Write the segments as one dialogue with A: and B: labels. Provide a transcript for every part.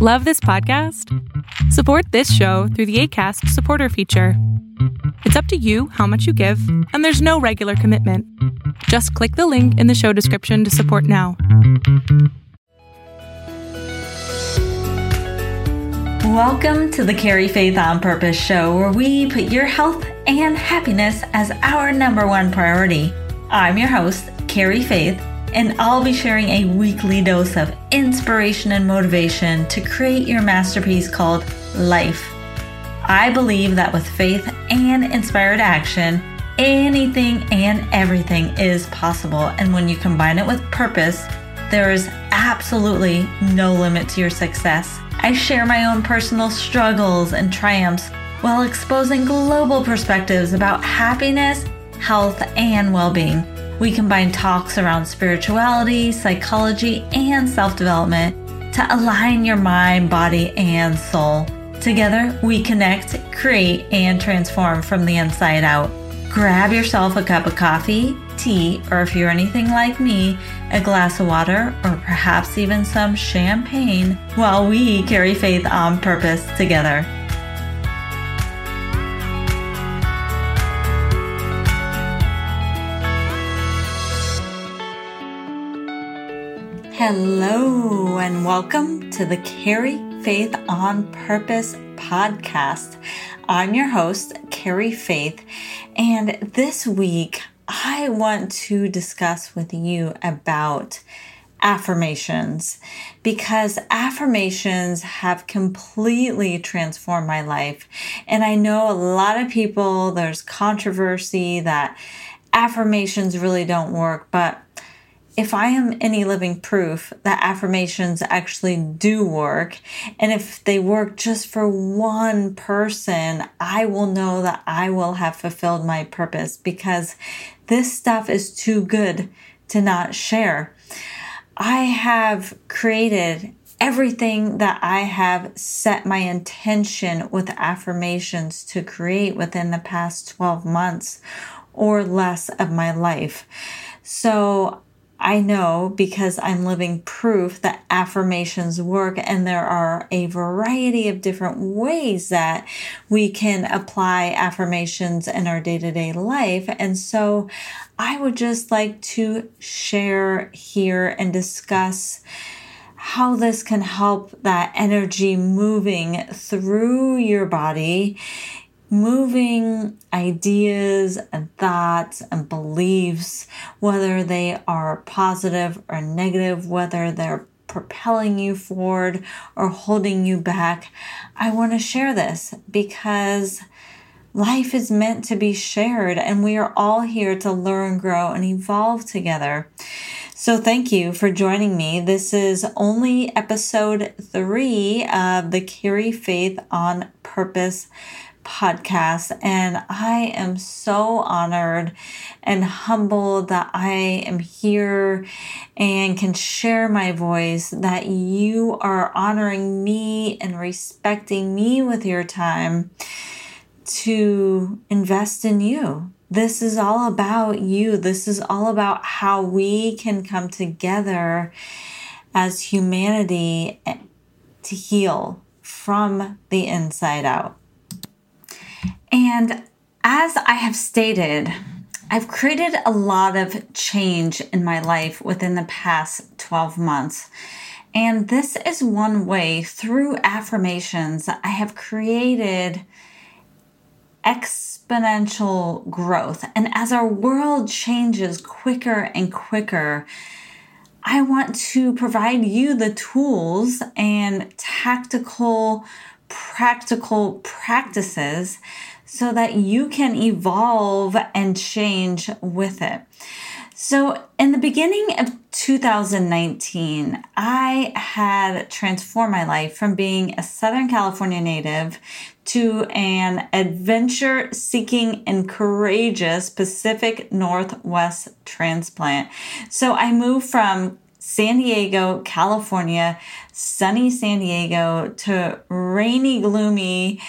A: Love this podcast? Support this show through the ACAST supporter feature. It's up to you how much you give, and there's no regular commitment. Just click the link in the show description to support now.
B: Welcome to the Keri Faith on Purpose show, where we put your health and happiness as our number one priority. I'm your host, Keri Faith and I'll be sharing a weekly dose of inspiration and motivation to create your masterpiece called life. I believe that with faith and inspired action, anything and everything is possible. And when you combine it with purpose, there is absolutely no limit to your success. I share my own personal struggles and triumphs while exposing global perspectives about happiness, health, and well being. We combine talks around spirituality, psychology, and self development to align your mind, body, and soul. Together, we connect, create, and transform from the inside out. Grab yourself a cup of coffee, tea, or if you're anything like me, a glass of water, or perhaps even some champagne while we carry faith on purpose together. Hello, and welcome to the Keri Faith on Purpose podcast. I'm your host, Keri Faith, and this week I want to discuss with you about affirmations because affirmations have completely transformed my life. And I know a lot of people, there's controversy that affirmations really don't work, but if I am any living proof that affirmations actually do work, and if they work just for one person, I will know that I will have fulfilled my purpose because this stuff is too good to not share. I have created everything that I have set my intention with affirmations to create within the past 12 months or less of my life. So I know because I'm living proof that affirmations work, and there are a variety of different ways that we can apply affirmations in our day to day life. And so I would just like to share here and discuss how this can help that energy moving through your body moving ideas and thoughts and beliefs, whether they are positive or negative, whether they're propelling you forward or holding you back. I want to share this because life is meant to be shared and we are all here to learn, grow, and evolve together. So, thank you for joining me. This is only episode three of the Keri Faith on Purpose podcast. And I am so honored and humbled that I am here and can share my voice, that you are honoring me and respecting me with your time to invest in you. This is all about you. This is all about how we can come together as humanity to heal from the inside out. And as I have stated, I've created a lot of change in my life within the past 12 months. And this is one way through affirmations I have created exponential growth. And as our world changes quicker and quicker, I want to provide you the tools and tactical, practical practices so that you can evolve and change with it. So, in the beginning of 2019, I had transformed my life from being a Southern California native to an adventure seeking and courageous Pacific Northwest transplant. So, I moved from San Diego, California, sunny San Diego, to rainy, gloomy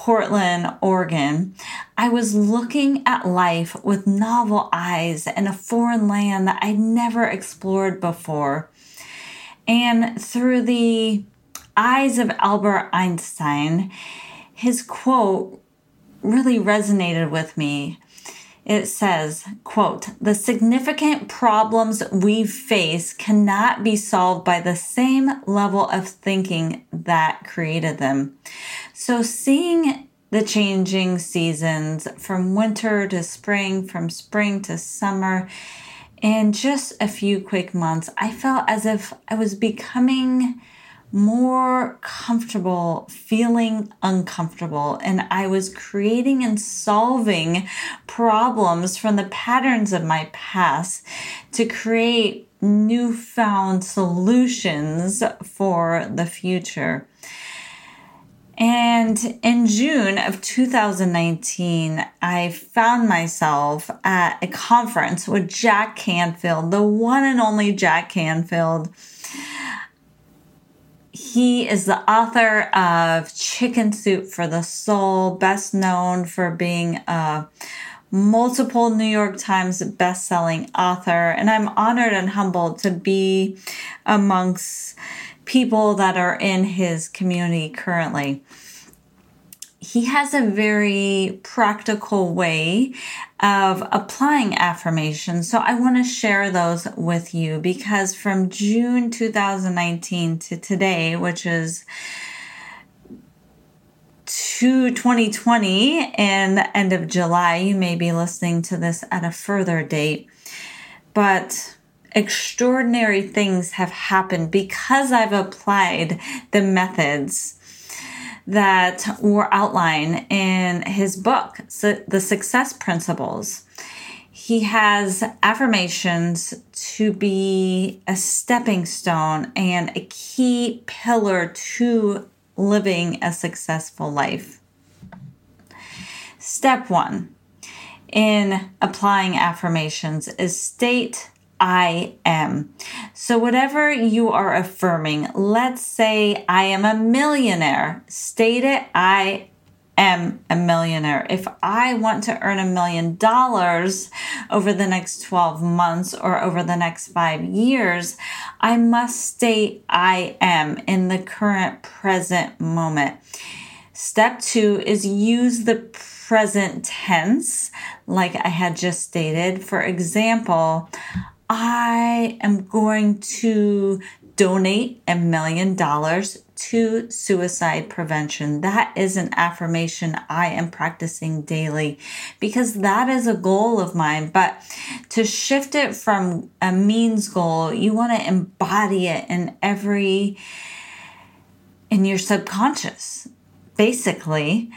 B: Portland, Oregon, I was looking at life with novel eyes in a foreign land that I'd never explored before. And through the eyes of Albert Einstein, his quote really resonated with me. It says, quote, the significant problems we face cannot be solved by the same level of thinking that created them. So seeing the changing seasons from winter to spring, from spring to summer, in just a few quick months, I felt as if I was becoming more comfortable feeling uncomfortable and I was creating and solving problems from the patterns of my past to create newfound solutions for the future. And in June of 2019, I found myself at a conference with Jack Canfield, the one and only Jack Canfield. He is the author of Chicken Soup for the Soul, best known for being a multiple New York Times best-selling author, and I'm honored and humbled to be amongst people that are in his community currently he has a very practical way of applying affirmations. So I want to share those with you because from June 2019 to today, which is to 2020 and the end of July, you may be listening to this at a further date. But extraordinary things have happened because I've applied the methods that were outlined in his book, The Success Principles. He has affirmations to be a stepping stone and a key pillar to living a successful life. Step one in applying affirmations is state I am. So, whatever you are affirming, let's say I am a millionaire, state it I am a millionaire. If I want to earn a million dollars over the next 12 months or over the next five years, I must state I am in the current present moment. Step two is use the present tense, like I had just stated. For example, I am going to donate a million dollars to suicide prevention. That is an affirmation I am practicing daily because that is a goal of mine. But to shift it from a means goal, you want to embody it in every, in your subconscious. Basically,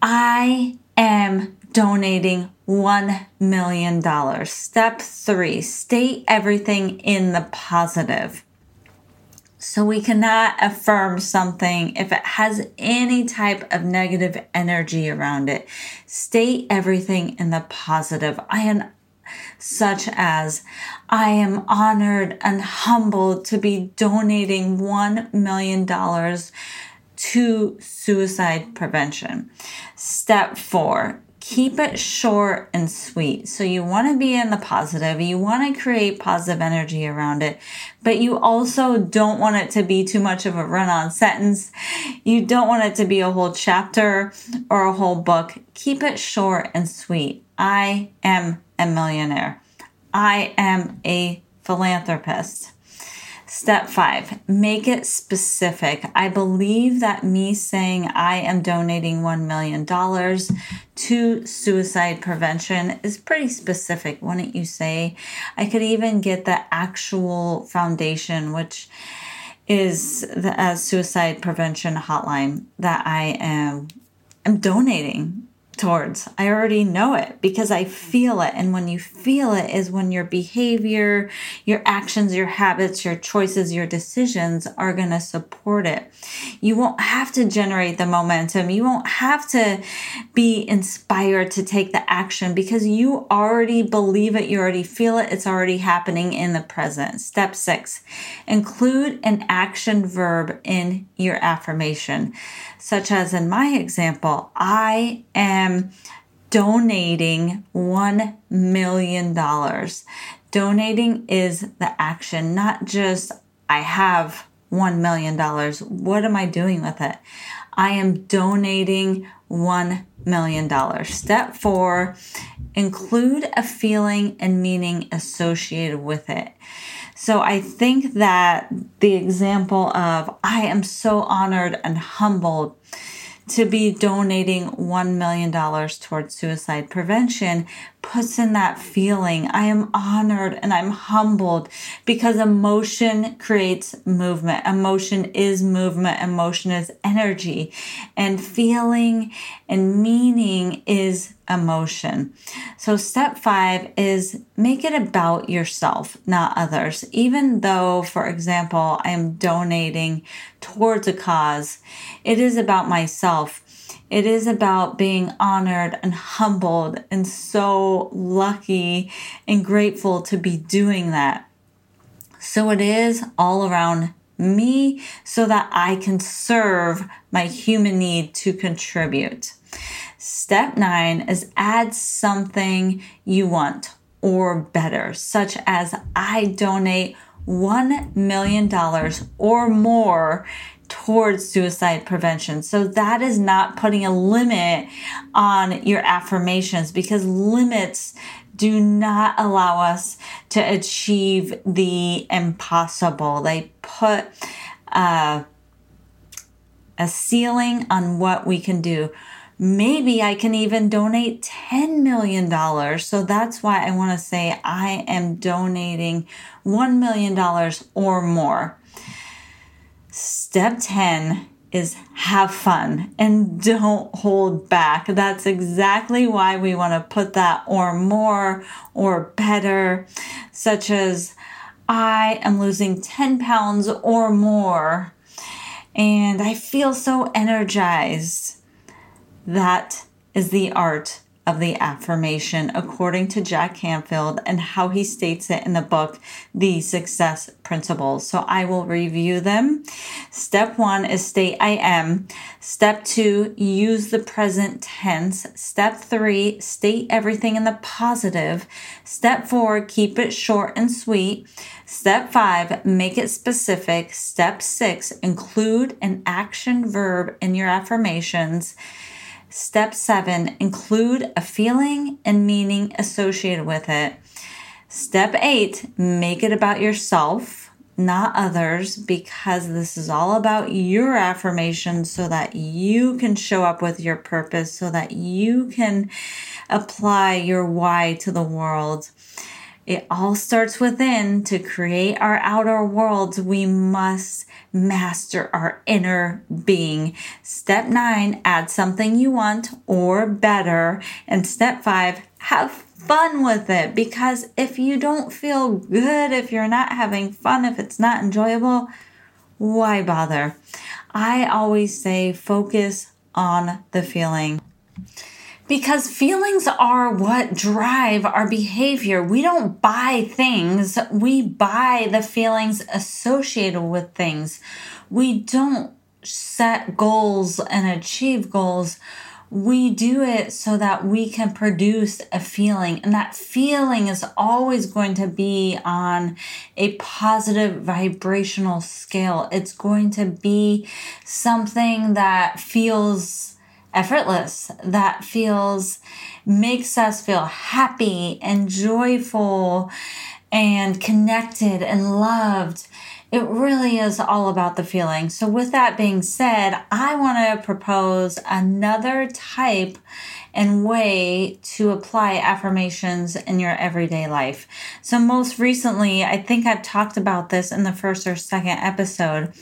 B: I am donating $1 million. Step three, state everything in the positive. So we cannot affirm something if it has any type of negative energy around it. State everything in the positive. I am such as I am honored and humbled to be donating $1 million to suicide prevention. Step four, keep it short and sweet. So you want to be in the positive, you want to create positive energy around it, but you also don't want it to be too much of a run on sentence. You don't want it to be a whole chapter or a whole book. Keep it short and sweet. I am a millionaire. I am a philanthropist. Step five, make it specific. I believe that me saying I am donating $1 million to suicide prevention is pretty specific, wouldn't you say? I could even get the actual foundation, which is the uh, suicide prevention hotline that I am, am donating towards. I already know it because I feel it. And when you feel it is when your behavior, your actions, your habits, your choices, your decisions are going to support it. You won't have to generate the momentum. You won't have to be inspired to take the action because you already believe it. You already feel it. It's already happening in the present. Step six, include an action verb in your affirmation such as in my example, I am donating $1 million. Donating is the action, not just I have $1 million. What am I doing with it? I am donating $1 million. Step four, include a feeling and meaning associated with it. So I think that the example of I am so honored and humbled to be donating $1 million towards suicide prevention puts in that feeling. I am honored and I'm humbled because emotion creates movement. Emotion is movement. Emotion is energy and feeling and meaning is emotion. So step five is make it about yourself, not others. Even though, for example, I am donating towards a cause, it is about myself it is about being honored and humbled and so lucky and grateful to be doing that. So it is all around me so that I can serve my human need to contribute. Step nine is add something you want or better, such as I donate $1 million or more towards suicide prevention. So that is not putting a limit on your affirmations because limits do not allow us to achieve the impossible. They put uh, a ceiling on what we can do. Maybe I can even donate $10 million. So that's why I want to say I am donating $1 million or more. Step 10 is have fun and don't hold back. That's exactly why we want to put that or more or better, such as I am losing 10 pounds or more and I feel so energized. That is the art of the affirmation according to Jack Canfield and how he states it in the book, The Success Principles. So I will review them. Step one is state I am. Step two, use the present tense. Step three, state everything in the positive. Step four, keep it short and sweet. Step five, make it specific. Step six, include an action verb in your affirmations. Step seven, include a feeling and meaning associated with it. Step eight, make it about yourself, not others, because this is all about your affirmation so that you can show up with your purpose, so that you can apply your why to the world. It all starts within. To create our outer worlds, we must master our inner being. Step nine, add something you want or better. And step five, have fun with it because if you don't feel good, if you're not having fun, if it's not enjoyable, why bother? I always say focus on the feeling because feelings are what drive our behavior. We don't buy things, we buy the feelings associated with things. We don't set goals and achieve goals. We do it so that we can produce a feeling, and that feeling is always going to be on a positive vibrational scale. It's going to be something that feels effortless, that feels, makes us feel happy and joyful and connected and loved. It really is all about the feeling. So, with that being said, I want to propose another type and way to apply affirmations in your everyday life. So, most recently, I think I've talked about this in the first or second episode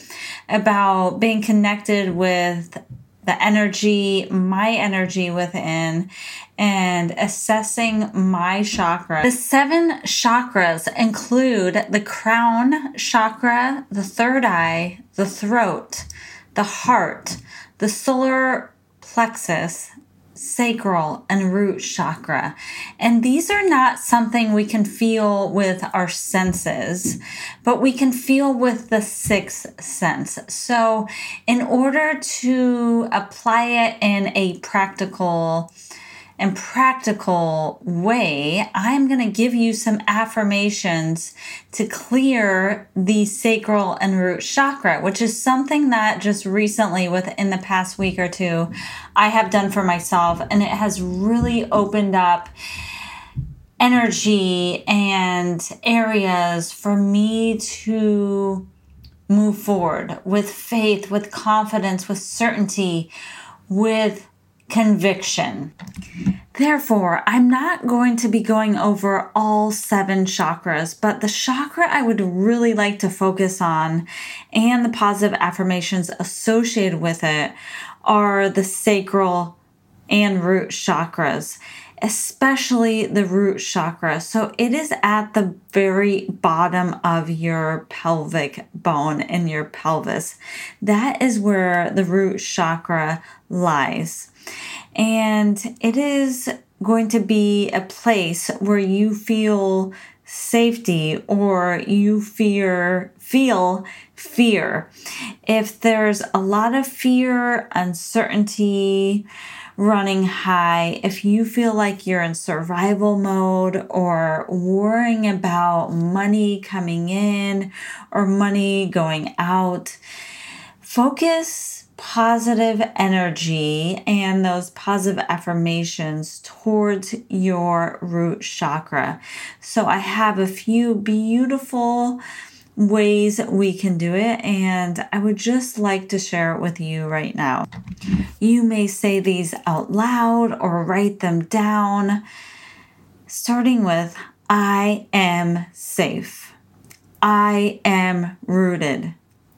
B: about being connected with the energy, my energy within, and assessing my chakra. The seven chakras include the crown chakra, the third eye, the throat, the heart, the solar plexus, sacral and root chakra. And these are not something we can feel with our senses, but we can feel with the sixth sense. So, in order to apply it in a practical and practical way, I'm going to give you some affirmations to clear the sacral and root chakra, which is something that just recently, within the past week or two, I have done for myself. And it has really opened up energy and areas for me to move forward with faith, with confidence, with certainty, with conviction. Therefore, I'm not going to be going over all seven chakras, but the chakra I would really like to focus on and the positive affirmations associated with it are the sacral and root chakras especially the root chakra. So it is at the very bottom of your pelvic bone in your pelvis. That is where the root chakra lies. And it is going to be a place where you feel safety or you fear feel fear. If there's a lot of fear, uncertainty, running high, if you feel like you're in survival mode or worrying about money coming in or money going out, focus positive energy and those positive affirmations towards your root chakra. So I have a few beautiful ways we can do it, and I would just like to share it with you right now. You may say these out loud or write them down, starting with I am safe. I am rooted.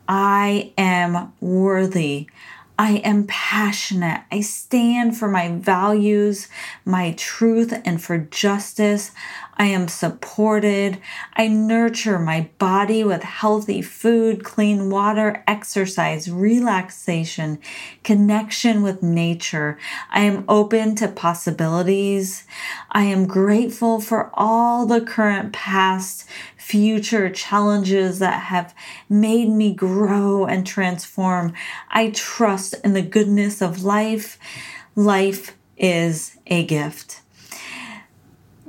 B: I am worthy. I am passionate. I stand for my values, my truth, and for justice. I am supported. I nurture my body with healthy food, clean water, exercise, relaxation, connection with nature. I am open to possibilities. I am grateful for all the current, past, future challenges that have made me grow and transform. I trust in the goodness of life. Life is a gift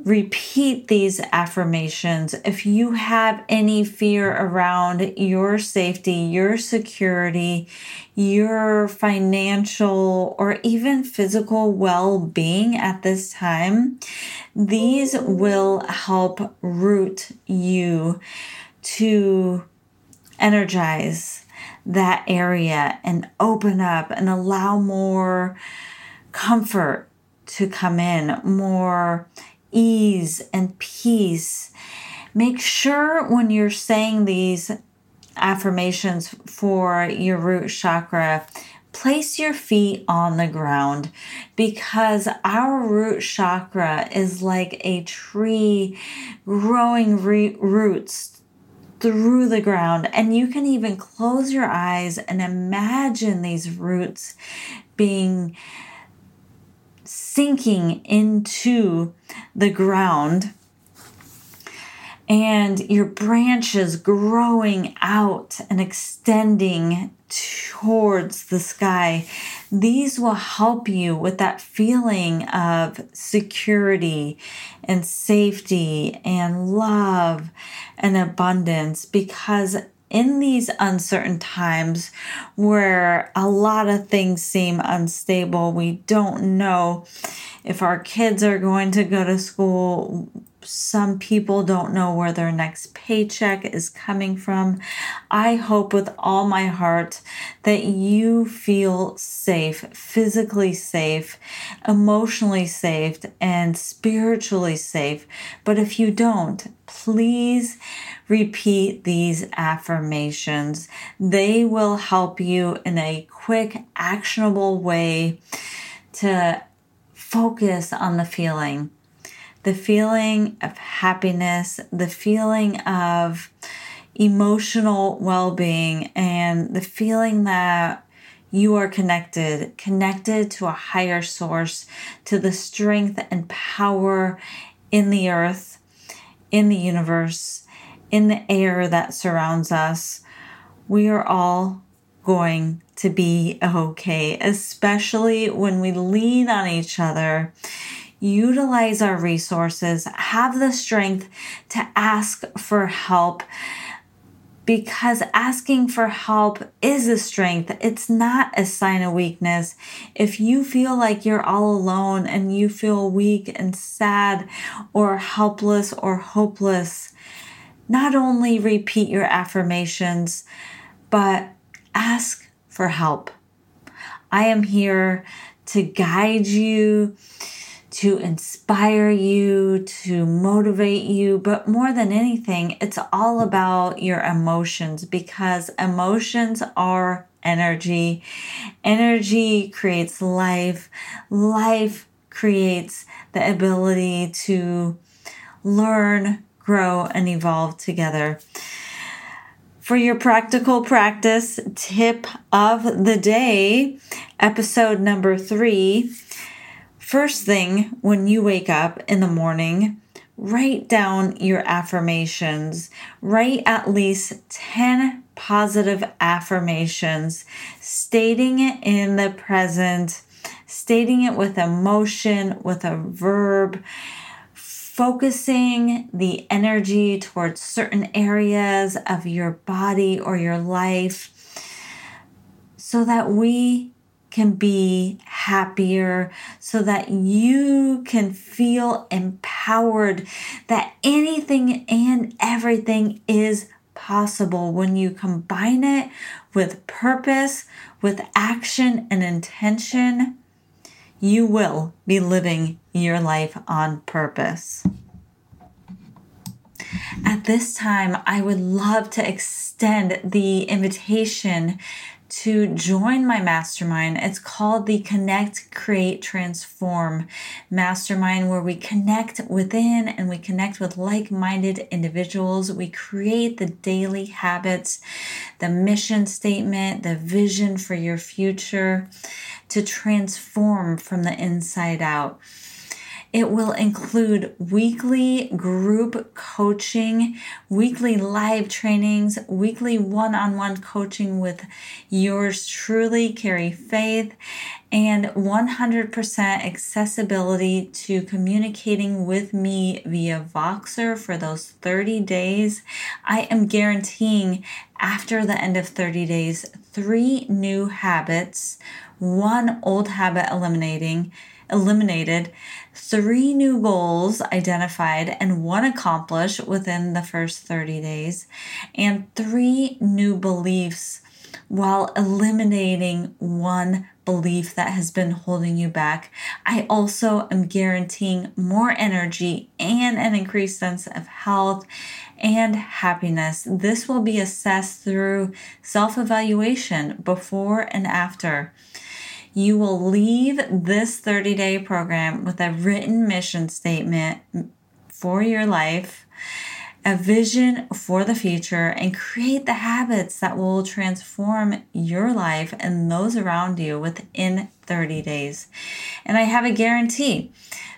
B: repeat these affirmations. If you have any fear around your safety, your security, your financial, or even physical well being at this time, these will help root you to energize that area and open up and allow more comfort to come in, more ease and peace. Make sure when you're saying these affirmations for your root chakra, place your feet on the ground because our root chakra is like a tree growing re- roots through the ground. And you can even close your eyes and imagine these roots being sinking into the ground and your branches growing out and extending towards the sky. These will help you with that feeling of security and safety and love and abundance because in these uncertain times where a lot of things seem unstable, we don't know if our kids are going to go to school. Some people don't know where their next paycheck is coming from. I hope with all my heart that you feel safe, physically safe, emotionally safe, and spiritually safe. But if you don't, please repeat these affirmations. They will help you in a quick, actionable way to focus on the feeling the feeling of happiness, the feeling of emotional well being, and the feeling that you are connected, connected to a higher source, to the strength and power in the earth, in the universe, in the air that surrounds us, we are all going to be okay, especially when we lean on each other. Utilize our resources, have the strength to ask for help because asking for help is a strength. It's not a sign of weakness. If you feel like you're all alone and you feel weak and sad or helpless or hopeless, not only repeat your affirmations, but ask for help. I am here to guide you to inspire you, to motivate you. But more than anything, it's all about your emotions because emotions are energy. Energy creates life. Life creates the ability to learn, grow, and evolve together. For your practical practice tip of the day, episode number three First thing when you wake up in the morning, write down your affirmations. Write at least 10 positive affirmations, stating it in the present, stating it with emotion, with a verb, focusing the energy towards certain areas of your body or your life so that we can be happier, so that you can feel empowered that anything and everything is possible when you combine it with purpose, with action and intention. You will be living your life on purpose. At this time, I would love to extend the invitation to join my mastermind. It's called the Connect, Create, Transform Mastermind, where we connect within and we connect with like minded individuals. We create the daily habits, the mission statement, the vision for your future to transform from the inside out. It will include weekly group coaching, weekly live trainings, weekly one on one coaching with yours truly, Keri Faith, and 100% accessibility to communicating with me via Voxer for those 30 days. I am guaranteeing after the end of 30 days, three new habits, one old habit eliminating eliminated, three new goals identified and one accomplished within the first 30 days, and three new beliefs while eliminating one belief that has been holding you back. I also am guaranteeing more energy and an increased sense of health and happiness. This will be assessed through self evaluation before and after. You will leave this 30 day program with a written mission statement for your life, a vision for the future, and create the habits that will transform your life and those around you within 30 days. And I have a guarantee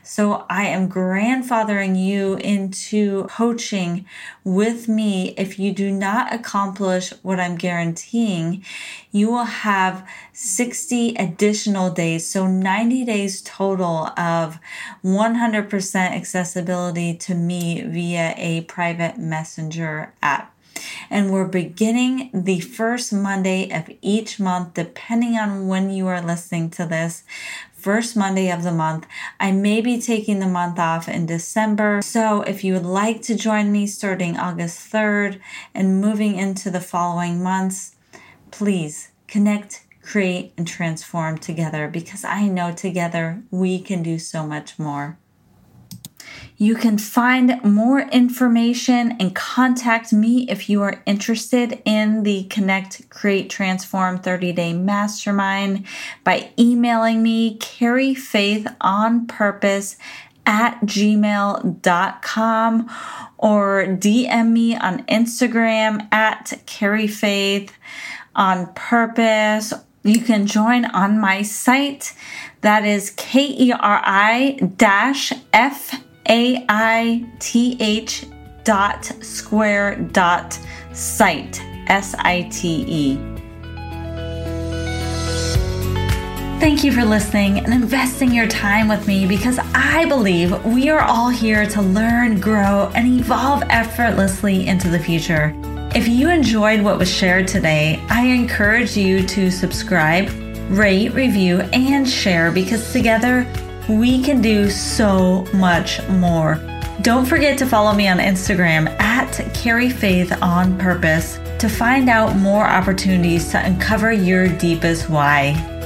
B: so I am grandfathering you into coaching with me. If you do not accomplish what I'm guaranteeing, you will have 60 additional days. So 90 days total of 100% accessibility to me via a private messenger app. And we're beginning the first Monday of each month, depending on when you are listening to this first Monday of the month. I may be taking the month off in December. So if you would like to join me starting August 3rd and moving into the following months, please connect, create, and transform together because I know together we can do so much more. You can find more information and contact me if you are interested in the Connect, Create, Transform 30 Day Mastermind by emailing me, Keri Faith on Purpose at gmail.com or DM me on Instagram at Keri Faith on Purpose. You can join on my site that is K E R I dash F a-I-T-H dot square dot site, S-I-T-E. Thank you for listening and investing your time with me because I believe we are all here to learn, grow, and evolve effortlessly into the future. If you enjoyed what was shared today, I encourage you to subscribe, rate, review, and share because together we can do so much more. Don't forget to follow me on Instagram at Keri Faith on Purpose to find out more opportunities to uncover your deepest why.